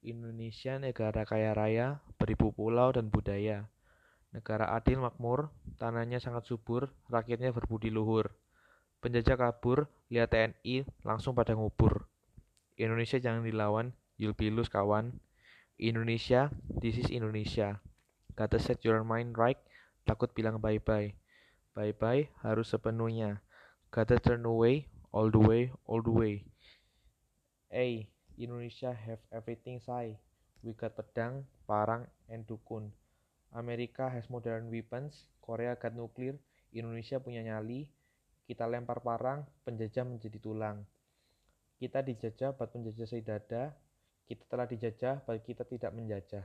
Indonesia negara kaya raya, beribu pulau dan budaya. Negara adil makmur, tanahnya sangat subur, rakyatnya berbudi luhur. Penjajah kabur, lihat TNI, langsung pada ngubur. Indonesia jangan dilawan, you'll be lose kawan. Indonesia, this is Indonesia. Gotta set your mind right, takut bilang bye-bye. Bye-bye harus sepenuhnya. Gotta turn away, all the way, all the way. Hey, Indonesia have everything say. We got pedang, parang, and dukun. Amerika has modern weapons, Korea got nuclear, Indonesia punya nyali, kita lempar parang, penjajah menjadi tulang. Kita dijajah, buat penjajah sedada, kita telah dijajah, bagi kita tidak menjajah.